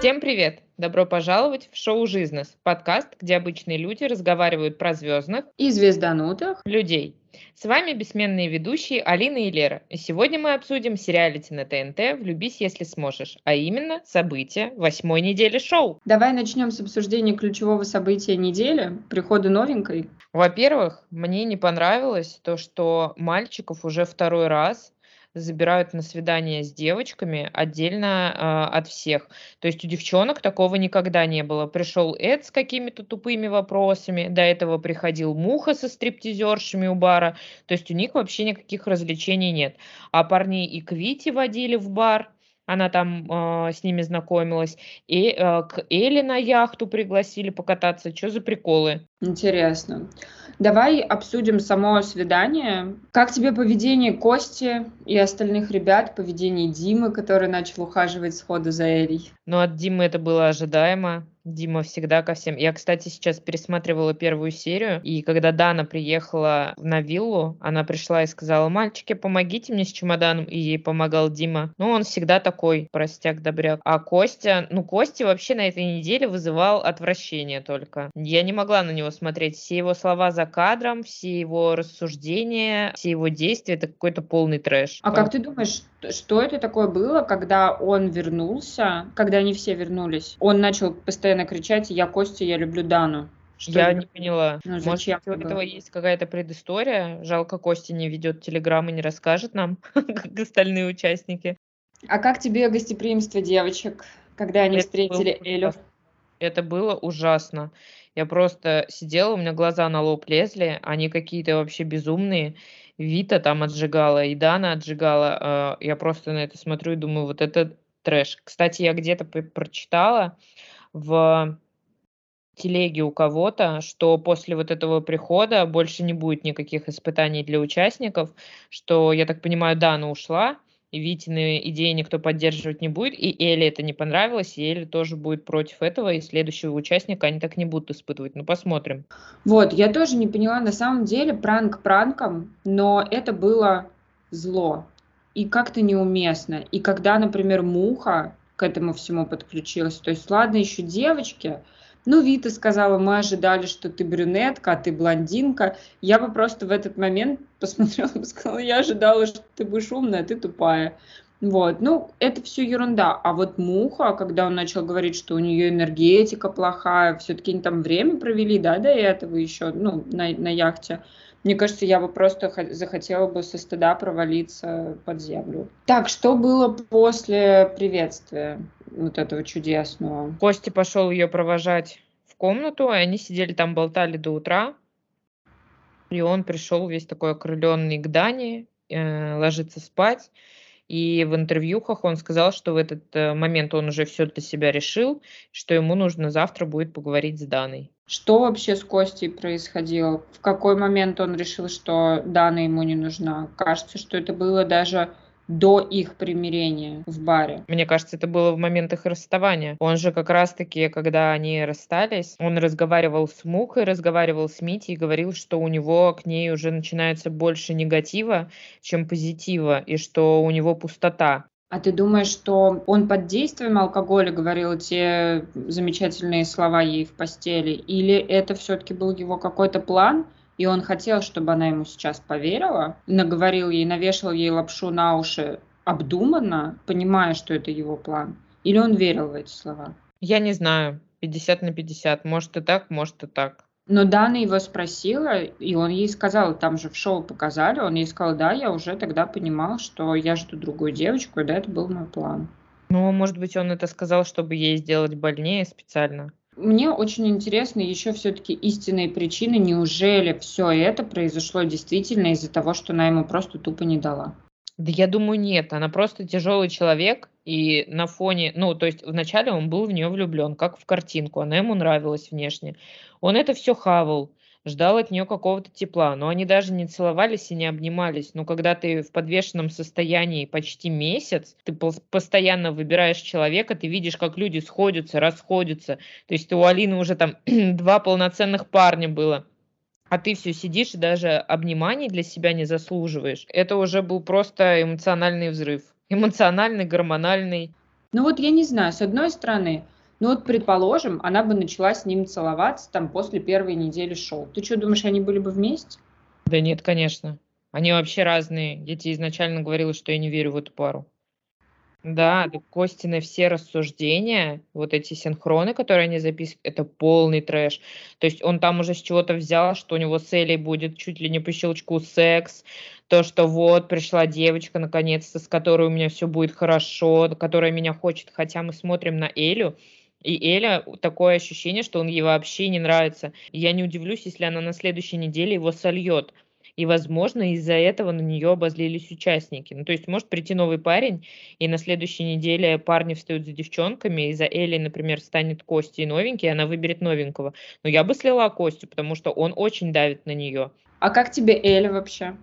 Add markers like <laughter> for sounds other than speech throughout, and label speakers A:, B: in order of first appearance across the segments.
A: Всем привет! Добро пожаловать в шоу «Жизнес» – подкаст, где обычные люди разговаривают про звездных
B: и звезданутых
A: людей. С вами бессменные ведущие Алина и Лера. И сегодня мы обсудим сериалити на ТНТ «Влюбись, если сможешь», а именно события восьмой недели шоу.
B: Давай начнем с обсуждения ключевого события недели – прихода новенькой.
A: Во-первых, мне не понравилось то, что мальчиков уже второй раз забирают на свидание с девочками отдельно э, от всех. То есть у девчонок такого никогда не было. Пришел Эд с какими-то тупыми вопросами, до этого приходил Муха со стриптизершами у бара. То есть у них вообще никаких развлечений нет. А парней и Квити водили в бар, она там э, с ними знакомилась. И э, к Элли на яхту пригласили покататься. Что за приколы?
B: Интересно. Давай обсудим само свидание. Как тебе поведение Кости и остальных ребят, поведение Димы, который начал ухаживать сходу за Элей?
A: Ну, от Димы это было ожидаемо. Дима всегда ко всем. Я, кстати, сейчас пересматривала первую серию, и когда Дана приехала на виллу, она пришла и сказала, мальчики, помогите мне с чемоданом, и ей помогал Дима. Ну, он всегда такой, простяк-добряк. А Костя, ну, Костя вообще на этой неделе вызывал отвращение только. Я не могла на него смотреть. Все его слова за кадром, все его рассуждения, все его действия, это какой-то полный трэш.
B: А как ты думаешь, что это такое было, когда он вернулся, когда они все вернулись? Он начал постоянно кричать «Я Костя, я люблю Дану».
A: Что я не поняла. Ну, Может, у этого есть какая-то предыстория? Жалко, Костя не ведет телеграм и не расскажет нам, <laughs> как остальные участники.
B: А как тебе гостеприимство девочек, когда они это встретили Элю?
A: Это было ужасно. Я просто сидела, у меня глаза на лоб лезли, они какие-то вообще безумные. Вита там отжигала, и Дана отжигала. А, я просто на это смотрю и думаю, вот это трэш. Кстати, я где-то прочитала в телеге у кого-то, что после вот этого прихода больше не будет никаких испытаний для участников, что, я так понимаю, Дана ушла, и Витины идеи никто поддерживать не будет, и Элли это не понравилось, и Элли тоже будет против этого, и следующего участника они так не будут испытывать. Ну, посмотрим.
B: Вот, я тоже не поняла, на самом деле, пранк пранком, но это было зло и как-то неуместно. И когда, например, Муха к этому всему подключилась, то есть, ладно, еще девочки, ну, Вита сказала, мы ожидали, что ты брюнетка, а ты блондинка. Я бы просто в этот момент <laughs> посмотрела и сказала, я ожидала, что ты будешь умная, а ты тупая. Вот, ну, это все ерунда. А вот Муха, когда он начал говорить, что у нее энергетика плохая, все-таки они там время провели, да, до этого еще, ну, на, на яхте. Мне кажется, я бы просто захотела бы со стыда провалиться под землю. Так, что было после приветствия вот этого чудесного?
A: Костя пошел ее провожать в комнату, и они сидели там, болтали до утра. И он пришел весь такой окрыленный к Дане, э, ложиться спать. И в интервьюхах он сказал, что в этот э, момент он уже все для себя решил, что ему нужно завтра будет поговорить с Даной.
B: Что вообще с Костей происходило? В какой момент он решил, что Дана ему не нужна? Кажется, что это было даже до их примирения в баре.
A: Мне кажется, это было в момент их расставания. Он же как раз-таки, когда они расстались, он разговаривал с Мукой, разговаривал с Митей и говорил, что у него к ней уже начинается больше негатива, чем позитива, и что у него пустота.
B: А ты думаешь, что он под действием алкоголя говорил те замечательные слова ей в постели? Или это все-таки был его какой-то план, и он хотел, чтобы она ему сейчас поверила, наговорил ей, навешал ей лапшу на уши обдуманно, понимая, что это его план? Или он верил в эти слова?
A: Я не знаю. 50 на 50. Может и так, может и так.
B: Но Дана его спросила, и он ей сказал, там же в шоу показали, он ей сказал, да, я уже тогда понимал, что я жду другую девочку, и да, это был мой план.
A: Ну, может быть, он это сказал, чтобы ей сделать больнее специально.
B: Мне очень интересно еще все-таки истинные причины. Неужели все это произошло действительно из-за того, что она ему просто тупо не дала?
A: Да я думаю, нет. Она просто тяжелый человек, и на фоне, ну, то есть вначале он был в нее влюблен, как в картинку, она ему нравилась внешне. Он это все хавал, ждал от нее какого-то тепла, но они даже не целовались и не обнимались. Но когда ты в подвешенном состоянии почти месяц, ты постоянно выбираешь человека, ты видишь, как люди сходятся, расходятся. То есть у Алины уже там <clears throat> два полноценных парня было а ты все сидишь и даже обниманий для себя не заслуживаешь. Это уже был просто эмоциональный взрыв. Эмоциональный, гормональный.
B: Ну вот я не знаю, с одной стороны, ну вот, предположим, она бы начала с ним целоваться там после первой недели шоу. Ты что, думаешь, они были бы вместе?
A: Да нет, конечно. Они вообще разные. Я тебе изначально говорила, что я не верю в эту пару. Да, Костины все рассуждения, вот эти синхроны, которые они записывают, это полный трэш. То есть он там уже с чего-то взял, что у него с Элей будет чуть ли не по щелчку секс, то, что вот пришла девочка наконец-то, с которой у меня все будет хорошо, которая меня хочет, хотя мы смотрим на Элю, и Эля такое ощущение, что он ей вообще не нравится. Я не удивлюсь, если она на следующей неделе его сольет. И, возможно, из-за этого на нее обозлились участники. Ну, то есть может прийти новый парень, и на следующей неделе парни встают за девчонками, и за Элли, например, станет Костей новенький, и она выберет новенького. Но я бы слила Костю, потому что он очень давит на нее.
B: А как тебе Эля вообще?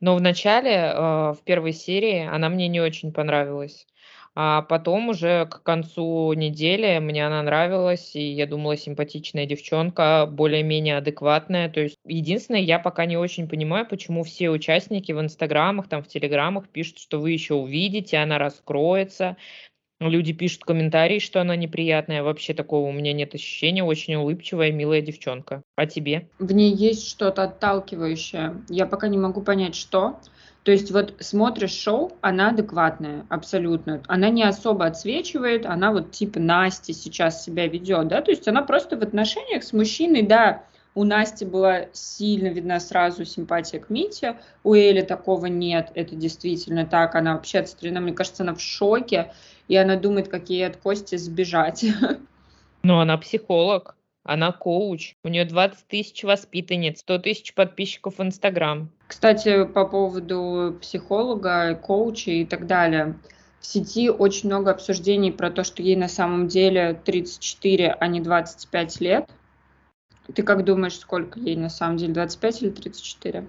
A: Но в начале, э, в первой серии, она мне не очень понравилась. А потом уже к концу недели мне она нравилась, и я думала, симпатичная девчонка, более-менее адекватная. То есть единственное, я пока не очень понимаю, почему все участники в инстаграмах, там в телеграмах пишут, что вы еще увидите, она раскроется. Люди пишут комментарии, что она неприятная. Вообще такого у меня нет ощущения. Очень улыбчивая, милая девчонка. А тебе?
B: В ней есть что-то отталкивающее. Я пока не могу понять, что. То есть вот смотришь шоу, она адекватная, абсолютно. Она не особо отсвечивает, она вот типа Насти сейчас себя ведет, да, то есть она просто в отношениях с мужчиной, да, у Насти была сильно видна сразу симпатия к Мите, у Эли такого нет, это действительно так, она вообще отстранена, мне кажется, она в шоке, и она думает, как ей от Кости сбежать. <laughs>
A: Ну, она психолог. Она коуч, у нее 20 тысяч воспитанниц, 100 тысяч подписчиков в Инстаграм.
B: Кстати, по поводу психолога, коуча и так далее. В сети очень много обсуждений про то, что ей на самом деле 34, а не 25 лет. Ты как думаешь, сколько ей на самом деле, 25 или 34?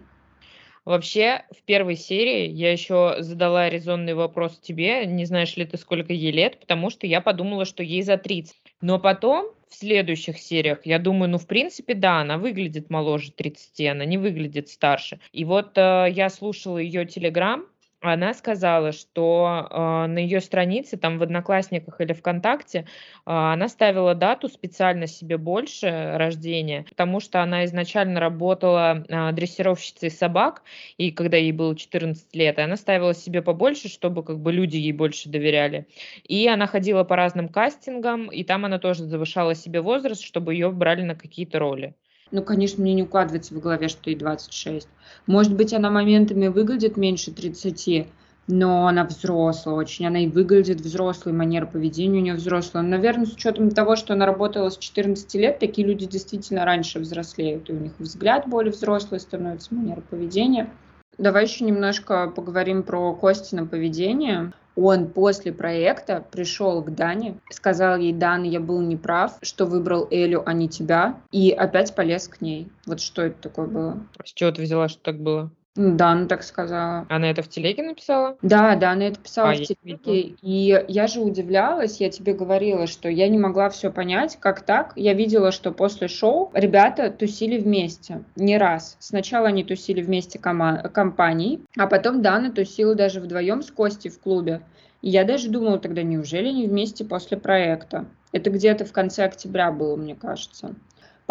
A: Вообще, в первой серии я еще задала резонный вопрос тебе, не знаешь ли ты, сколько ей лет, потому что я подумала, что ей за 30. Но потом в следующих сериях, я думаю, ну, в принципе, да, она выглядит моложе 30, она не выглядит старше. И вот э, я слушала ее телеграм, она сказала, что э, на ее странице, там в Одноклассниках или ВКонтакте, э, она ставила дату специально себе больше рождения, потому что она изначально работала э, дрессировщицей собак, и когда ей было 14 лет, она ставила себе побольше, чтобы как бы люди ей больше доверяли. И она ходила по разным кастингам, и там она тоже завышала себе возраст, чтобы ее брали на какие-то роли.
B: Ну, конечно, мне не укладывается в голове, что ей 26. Может быть, она моментами выглядит меньше 30, но она взрослая очень, она и выглядит взрослой, манера поведения у нее взрослая. Наверное, с учетом того, что она работала с 14 лет, такие люди действительно раньше взрослеют, и у них взгляд более взрослый становится, манера поведения. Давай еще немножко поговорим про Костина поведение он после проекта пришел к Дане, сказал ей, Дан, я был неправ, что выбрал Элю, а не тебя, и опять полез к ней. Вот что это такое было?
A: С чего ты взяла, что так было?
B: Да, ну так сказала.
A: Она это в телеге написала?
B: Да, да, она это писала а, в телеге. И я же удивлялась, я тебе говорила, что я не могла все понять, как так. Я видела, что после шоу ребята тусили вместе. Не раз. Сначала они тусили вместе кома- компанией, а потом Дана тусила даже вдвоем с Костей в клубе. И я даже думала тогда, неужели они вместе после проекта? Это где-то в конце октября было, мне кажется.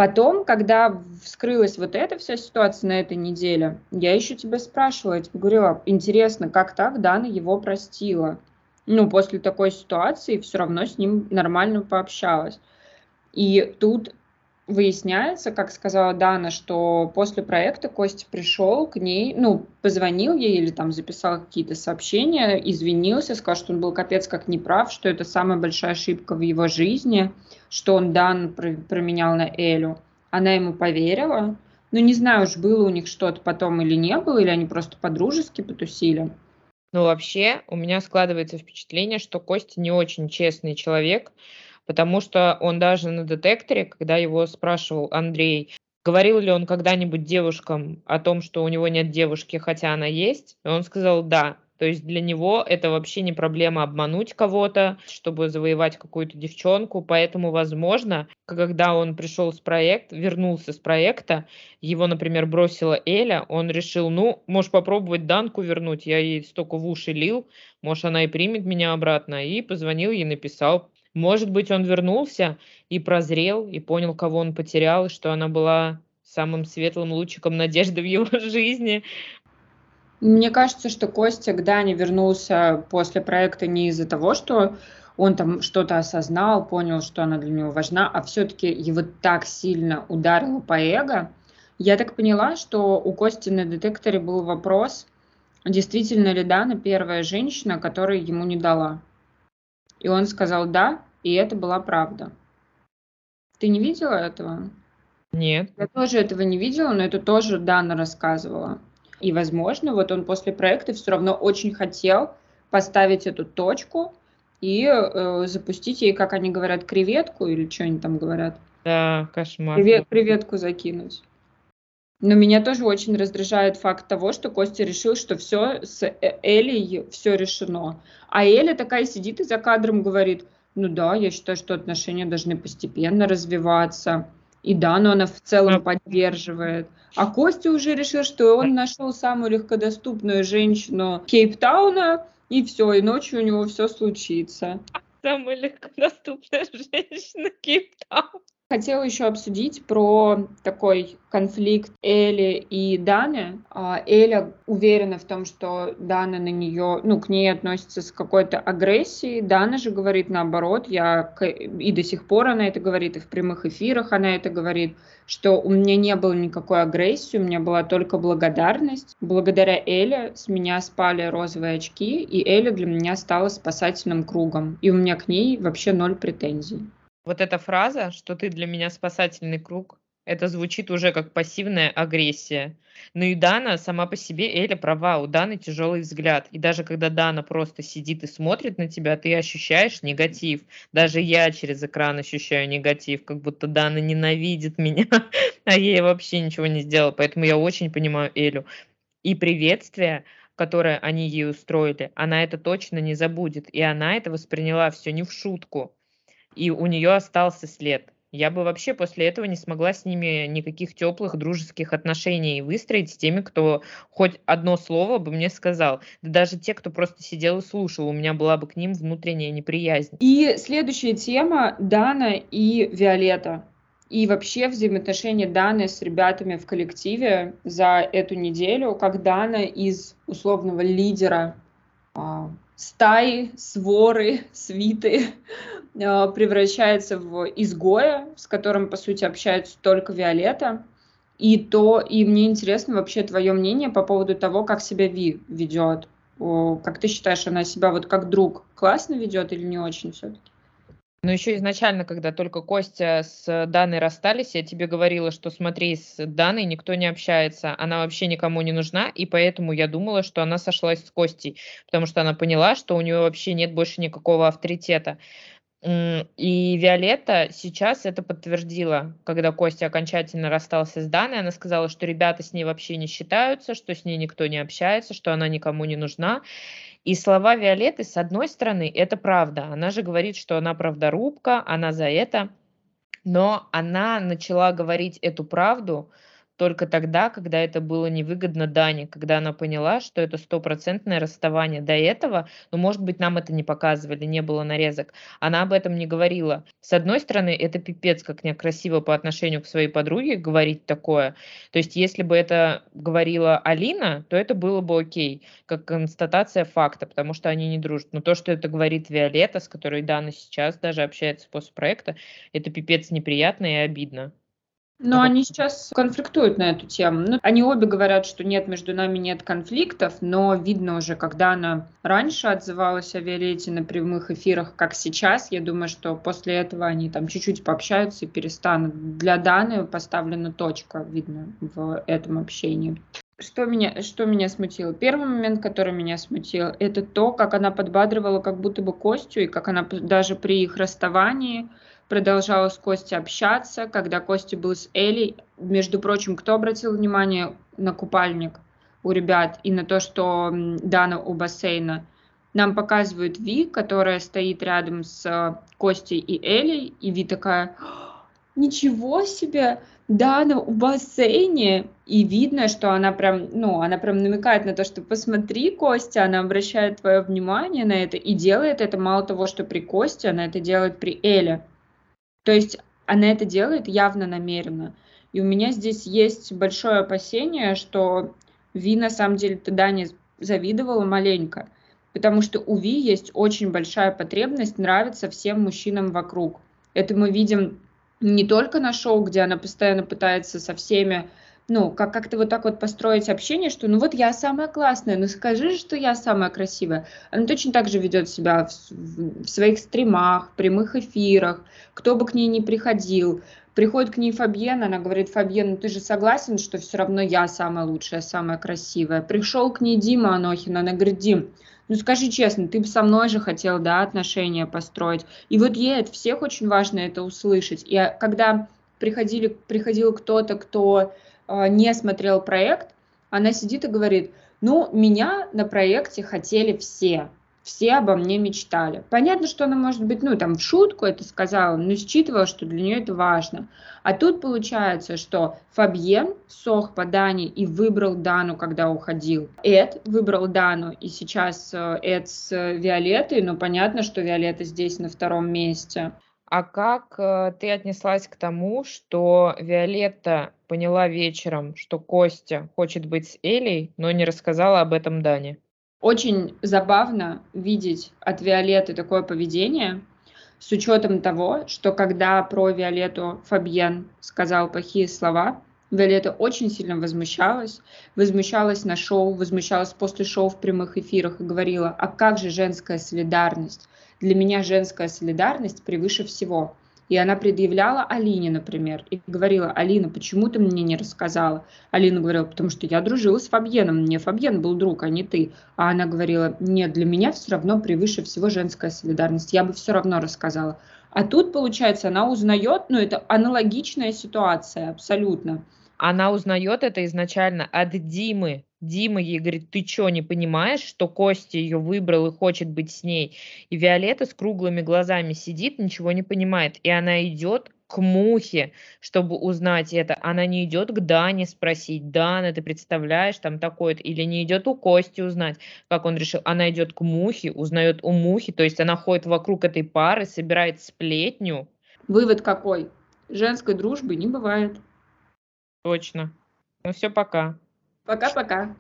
B: Потом, когда вскрылась вот эта вся ситуация на этой неделе, я еще тебя спрашивала, я тебе говорила, интересно, как так Дана его простила? Ну, после такой ситуации все равно с ним нормально пообщалась. И тут выясняется, как сказала Дана, что после проекта Костя пришел к ней, ну, позвонил ей или там записал какие-то сообщения, извинился, сказал, что он был капец как неправ, что это самая большая ошибка в его жизни, что он Дан променял на Элю. Она ему поверила. Ну, не знаю уж, было у них что-то потом или не было, или они просто по-дружески потусили.
A: Ну, вообще, у меня складывается впечатление, что Костя не очень честный человек, потому что он даже на детекторе, когда его спрашивал Андрей, говорил ли он когда-нибудь девушкам о том, что у него нет девушки, хотя она есть, он сказал «да». То есть для него это вообще не проблема обмануть кого-то, чтобы завоевать какую-то девчонку. Поэтому, возможно, когда он пришел с проекта, вернулся с проекта, его, например, бросила Эля, он решил, ну, можешь попробовать Данку вернуть, я ей столько в уши лил, может, она и примет меня обратно. И позвонил ей, написал. Может быть, он вернулся и прозрел, и понял, кого он потерял, и что она была самым светлым лучиком надежды в его <laughs> жизни.
B: Мне кажется, что Костя к Дане вернулся после проекта не из-за того, что он там что-то осознал, понял, что она для него важна, а все-таки его так сильно ударило по эго. Я так поняла, что у Кости на детекторе был вопрос, действительно ли Дана первая женщина, которая ему не дала. И он сказал да, и это была правда. Ты не видела этого?
A: Нет.
B: Я тоже этого не видела, но это тоже Дана рассказывала. И, возможно, вот он после проекта все равно очень хотел поставить эту точку и э, запустить ей, как они говорят, креветку или что они там говорят.
A: Да, кошмар.
B: Привет, креветку закинуть. Но меня тоже очень раздражает факт того, что Костя решил, что все с э, Элей все решено. А Эля такая сидит и за кадром говорит, ну да, я считаю, что отношения должны постепенно развиваться. И да, но она в целом поддерживает. А Костя уже решил, что он нашел самую легкодоступную женщину Кейптауна, и все, и ночью у него все случится.
A: Самая легкодоступная <laughs> женщина Кейптауна.
B: Хотела еще обсудить про такой конфликт Эли и Даны. А, Эля уверена в том, что Дана на нее, ну, к ней относится с какой-то агрессией. Дана же говорит наоборот, я и до сих пор она это говорит, и в прямых эфирах она это говорит, что у меня не было никакой агрессии, у меня была только благодарность. Благодаря Эле с меня спали розовые очки, и Эля для меня стала спасательным кругом. И у меня к ней вообще ноль претензий.
A: Вот эта фраза, что ты для меня спасательный круг, это звучит уже как пассивная агрессия. Ну и Дана сама по себе, Эля права, у Даны тяжелый взгляд. И даже когда Дана просто сидит и смотрит на тебя, ты ощущаешь негатив. Даже я через экран ощущаю негатив, как будто Дана ненавидит меня, <laughs> а ей вообще ничего не сделала. Поэтому я очень понимаю Элю. И приветствие, которое они ей устроили, она это точно не забудет. И она это восприняла все не в шутку и у нее остался след. Я бы вообще после этого не смогла с ними никаких теплых дружеских отношений выстроить с теми, кто хоть одно слово бы мне сказал. Да даже те, кто просто сидел и слушал, у меня была бы к ним внутренняя неприязнь.
B: И следующая тема Дана и Виолетта. И вообще взаимоотношения Даны с ребятами в коллективе за эту неделю, как Дана из условного лидера а, стаи, своры, свиты а, превращается в изгоя, с которым, по сути, общается только Виолетта. И то, и мне интересно вообще твое мнение по поводу того, как себя Ви ведет. Как ты считаешь, она себя вот как друг классно ведет или не очень все-таки?
A: Но еще изначально, когда только Костя с Даной расстались, я тебе говорила, что смотри, с Даной никто не общается, она вообще никому не нужна, и поэтому я думала, что она сошлась с Костей, потому что она поняла, что у нее вообще нет больше никакого авторитета. И Виолетта сейчас это подтвердила, когда Костя окончательно расстался с Даной. Она сказала, что ребята с ней вообще не считаются, что с ней никто не общается, что она никому не нужна. И слова Виолетты, с одной стороны, это правда. Она же говорит, что она правдорубка, она за это. Но она начала говорить эту правду, только тогда, когда это было невыгодно Дане, когда она поняла, что это стопроцентное расставание. До этого, ну, может быть, нам это не показывали, не было нарезок, она об этом не говорила. С одной стороны, это пипец, как некрасиво по отношению к своей подруге говорить такое. То есть, если бы это говорила Алина, то это было бы окей, как констатация факта, потому что они не дружат. Но то, что это говорит Виолетта, с которой Дана сейчас даже общается после проекта, это пипец неприятно и обидно.
B: Но они сейчас конфликтуют на эту тему. Ну, они обе говорят, что нет, между нами нет конфликтов, но видно уже, когда она раньше отзывалась о Виолетте на прямых эфирах, как сейчас, я думаю, что после этого они там чуть-чуть пообщаются и перестанут. Для Даны поставлена точка, видно, в этом общении. Что меня, что меня смутило? Первый момент, который меня смутил, это то, как она подбадривала как будто бы Костю, и как она даже при их расставании продолжала с Костей общаться, когда Костя был с Элей. Между прочим, кто обратил внимание на купальник? у ребят и на то, что Дана у бассейна, нам показывают Ви, которая стоит рядом с э, Костей и Элей, и Ви такая, ничего себе, Дана у бассейне, и видно, что она прям, ну, она прям намекает на то, что посмотри, Костя, она обращает твое внимание на это и делает это мало того, что при Косте, она это делает при Эле. То есть она это делает явно намеренно. И у меня здесь есть большое опасение, что Ви на самом деле тогда не завидовала маленько, потому что у Ви есть очень большая потребность нравиться всем мужчинам вокруг. Это мы видим не только на шоу, где она постоянно пытается со всеми, ну, как- как-то вот так вот построить общение, что ну вот я самая классная, ну скажи, что я самая красивая. Она точно так же ведет себя в, в своих стримах, прямых эфирах, кто бы к ней ни приходил. Приходит к ней Фабьен, она говорит, Фабьен, ну ты же согласен, что все равно я самая лучшая, самая красивая. Пришел к ней Дима Анохин, она говорит, Дим, ну скажи честно, ты бы со мной же хотел, да, отношения построить. И вот ей от всех очень важно это услышать. И а, когда приходили, приходил кто-то, кто э, не смотрел проект, она сидит и говорит, ну, меня на проекте хотели все все обо мне мечтали. Понятно, что она, может быть, ну, там, в шутку это сказала, но считывала, что для нее это важно. А тут получается, что Фабьен сох по Дане и выбрал Дану, когда уходил. Эд выбрал Дану, и сейчас э, Эд с Виолеттой, но понятно, что Виолетта здесь на втором месте.
A: А как э, ты отнеслась к тому, что Виолетта поняла вечером, что Костя хочет быть с Элей, но не рассказала об этом Дане?
B: Очень забавно видеть от Виолетты такое поведение, с учетом того, что когда про Виолетту Фабьен сказал плохие слова, Виолетта очень сильно возмущалась, возмущалась на шоу, возмущалась после шоу в прямых эфирах и говорила, а как же женская солидарность? Для меня женская солидарность превыше всего. И она предъявляла Алине, например, и говорила, Алина, почему ты мне не рассказала? Алина говорила, потому что я дружила с Фабьеном, мне Фабьен был друг, а не ты. А она говорила, нет, для меня все равно превыше всего женская солидарность, я бы все равно рассказала. А тут, получается, она узнает, ну, это аналогичная ситуация абсолютно.
A: Она узнает это изначально от Димы, Дима ей говорит, ты что, не понимаешь, что Костя ее выбрал и хочет быть с ней? И Виолетта с круглыми глазами сидит, ничего не понимает. И она идет к Мухе, чтобы узнать это. Она не идет к Дане спросить, Дана, ты представляешь, там такое-то, или не идет у Кости узнать, как он решил. Она идет к Мухе, узнает у Мухи, то есть она ходит вокруг этой пары, собирает сплетню.
B: Вывод какой? Женской дружбы не бывает.
A: Точно. Ну все, пока.
B: Пока-пока.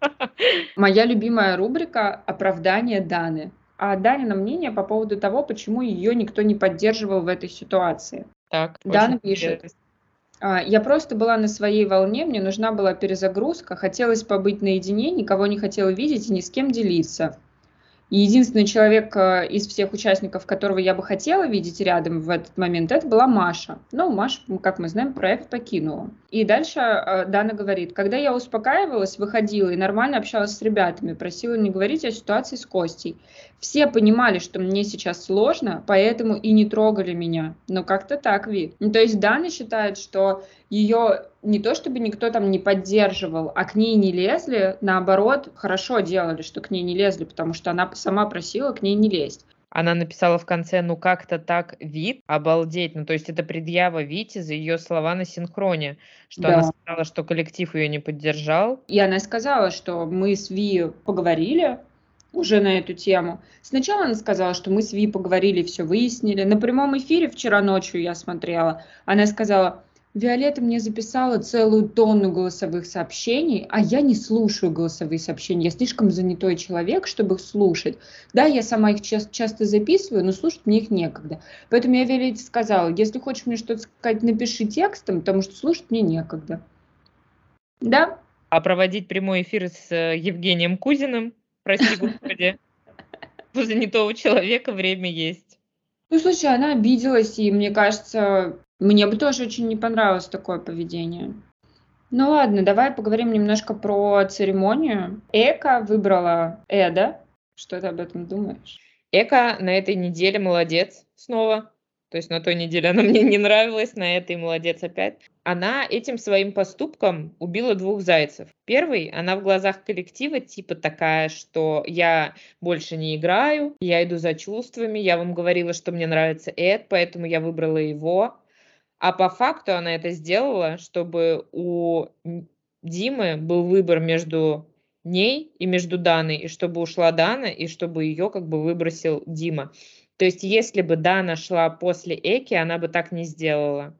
B: <laughs> Моя любимая рубрика «Оправдание Даны». А Данина мнение по поводу того, почему ее никто не поддерживал в этой ситуации.
A: Так,
B: Дана пишет. «А, я просто была на своей волне, мне нужна была перезагрузка, хотелось побыть наедине, никого не хотела видеть и ни с кем делиться. И единственный человек э, из всех участников, которого я бы хотела видеть рядом в этот момент, это была Маша. Но Маша, как мы знаем, проект покинула. И дальше э, Дана говорит, когда я успокаивалась, выходила и нормально общалась с ребятами, просила не говорить о ситуации с Костей. Все понимали, что мне сейчас сложно, поэтому и не трогали меня. Но как-то так, Ви. Ну, то есть Дана считает, что ее не то чтобы никто там не поддерживал, а к ней не лезли, наоборот, хорошо делали, что к ней не лезли, потому что она сама просила к ней не лезть.
A: Она написала в конце, ну как-то так вид, обалдеть. Ну то есть это предъява Вити за ее слова на синхроне, что да. она сказала, что коллектив ее не поддержал.
B: И она сказала, что мы с Ви поговорили, уже на эту тему. Сначала она сказала, что мы с Ви поговорили, все выяснили. На прямом эфире вчера ночью я смотрела. Она сказала, Виолетта мне записала целую тонну голосовых сообщений, а я не слушаю голосовые сообщения. Я слишком занятой человек, чтобы их слушать. Да, я сама их часто, часто записываю, но слушать мне их некогда. Поэтому я Виолетте сказала, если хочешь мне что-то сказать, напиши текстом, потому что слушать мне некогда. Да?
A: А проводить прямой эфир с э, Евгением Кузиным, прости господи, у занятого человека время есть.
B: Ну, слушай, она обиделась, и мне кажется, мне бы тоже очень не понравилось такое поведение. Ну ладно, давай поговорим немножко про церемонию. Эка выбрала Эда. Что ты об этом думаешь?
A: Эка на этой неделе молодец снова. То есть на той неделе она <laughs> мне не нравилась, на этой молодец опять. Она этим своим поступком убила двух зайцев. Первый, она в глазах коллектива типа такая, что я больше не играю, я иду за чувствами, я вам говорила, что мне нравится Эд, поэтому я выбрала его. А по факту она это сделала, чтобы у Димы был выбор между ней и между Даной, и чтобы ушла Дана, и чтобы ее как бы выбросил Дима. То есть, если бы Дана шла после Эки, она бы так не сделала,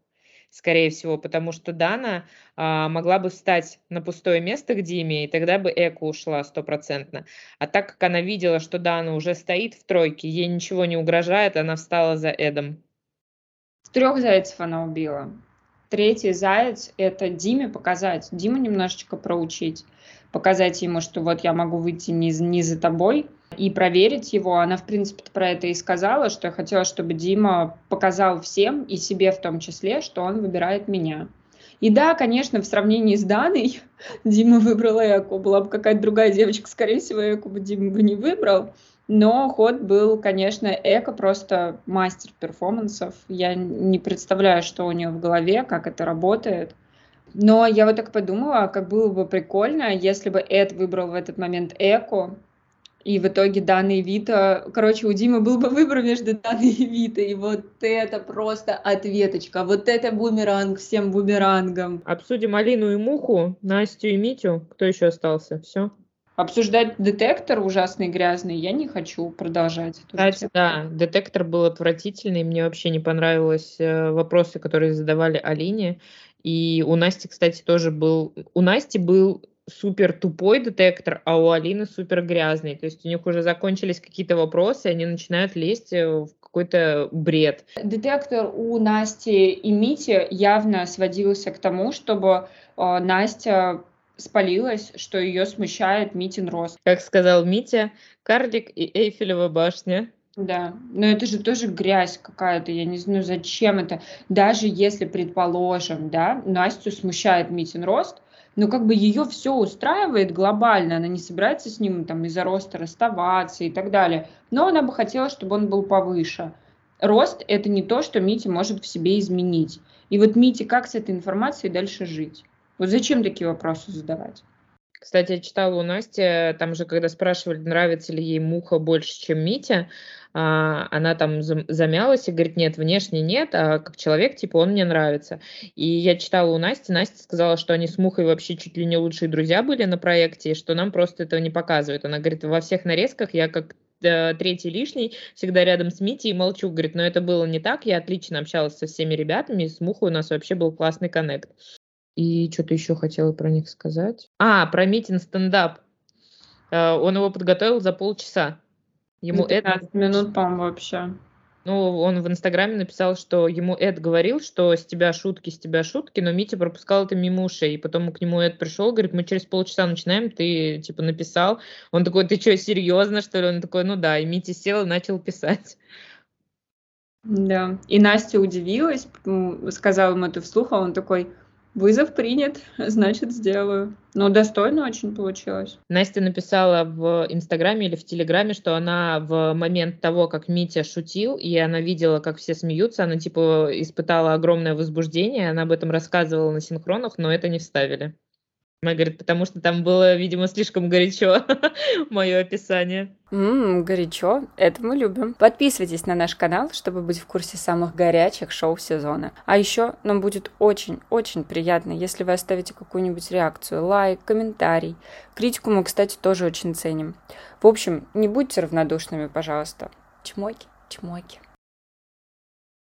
A: скорее всего, потому что Дана а, могла бы встать на пустое место к Диме, и тогда бы Эка ушла стопроцентно. А так как она видела, что Дана уже стоит в тройке, ей ничего не угрожает, она встала за Эдом.
B: Трех зайцев она убила. Третий заяц – это Диме показать, Диму немножечко проучить, показать ему, что вот я могу выйти не, не за тобой, и проверить его. Она, в принципе, про это и сказала, что я хотела, чтобы Дима показал всем, и себе в том числе, что он выбирает меня. И да, конечно, в сравнении с Даной, <laughs> Дима выбрал Эку. Была бы какая-то другая девочка, скорее всего, Эку бы Дима бы не выбрал. Но ход был, конечно, Эко просто мастер перформансов. Я не представляю, что у нее в голове, как это работает. Но я вот так подумала, как было бы прикольно, если бы Эд выбрал в этот момент Эко, и в итоге Дана и Вита, короче, у Димы был бы выбор между Даной и Витой, и вот это просто ответочка, вот это бумеранг всем бумерангам.
A: Обсудим Алину и Муху, Настю и Митю, кто еще остался, все?
B: Обсуждать детектор ужасный, грязный, я не хочу продолжать.
A: Кстати, да, детектор был отвратительный, мне вообще не понравились э, вопросы, которые задавали Алине, и у Насти, кстати, тоже был, у Насти был супер тупой детектор, а у Алины супер грязный. То есть у них уже закончились какие-то вопросы, они начинают лезть э, в какой-то бред.
B: Детектор у Насти и Мити явно сводился к тому, чтобы э, Настя спалилась, что ее смущает Митин рост.
A: Как сказал Митя, карлик и Эйфелева башня.
B: Да, но это же тоже грязь какая-то, я не знаю, зачем это. Даже если, предположим, да, Настю смущает Митин рост, но как бы ее все устраивает глобально, она не собирается с ним там из-за роста расставаться и так далее, но она бы хотела, чтобы он был повыше. Рост – это не то, что Мити может в себе изменить. И вот Мити, как с этой информацией дальше жить? Вот зачем такие вопросы задавать?
A: Кстати, я читала у Насти, там же, когда спрашивали, нравится ли ей муха больше, чем Митя, а, она там замялась и говорит, нет, внешне нет, а как человек, типа, он мне нравится. И я читала у Насти, Настя сказала, что они с Мухой вообще чуть ли не лучшие друзья были на проекте, и что нам просто этого не показывают. Она говорит, во всех нарезках я как э, третий лишний, всегда рядом с Митей и молчу. Говорит, но это было не так, я отлично общалась со всеми ребятами, с Мухой у нас вообще был классный коннект. И что-то еще хотела про них сказать. А, про митинг стендап. Э, он его подготовил за полчаса.
B: Ему 15 это... минут, по-моему, вообще.
A: Ну, он в Инстаграме написал, что ему Эд говорил, что с тебя шутки, с тебя шутки, но Митя пропускал это мимо ушей. И потом к нему Эд пришел, говорит, мы через полчаса начинаем, ты, типа, написал. Он такой, ты что, серьезно, что ли? Он такой, ну да. И Митя сел и начал писать.
B: Да. И Настя удивилась, сказала ему это вслух, а он такой, Вызов принят, значит, сделаю. Но достойно очень получилось.
A: Настя написала в Инстаграме или в Телеграме, что она в момент того, как Митя шутил, и она видела, как все смеются, она типа испытала огромное возбуждение, она об этом рассказывала на синхронах, но это не вставили. Она говорит, потому что там было, видимо, слишком горячо <laughs> мое описание.
C: Ммм, горячо. Это мы любим. Подписывайтесь на наш канал, чтобы быть в курсе самых горячих шоу сезона. А еще нам будет очень-очень приятно, если вы оставите какую-нибудь реакцию, лайк, комментарий. Критику мы, кстати, тоже очень ценим. В общем, не будьте равнодушными, пожалуйста. Чмоки, чмоки.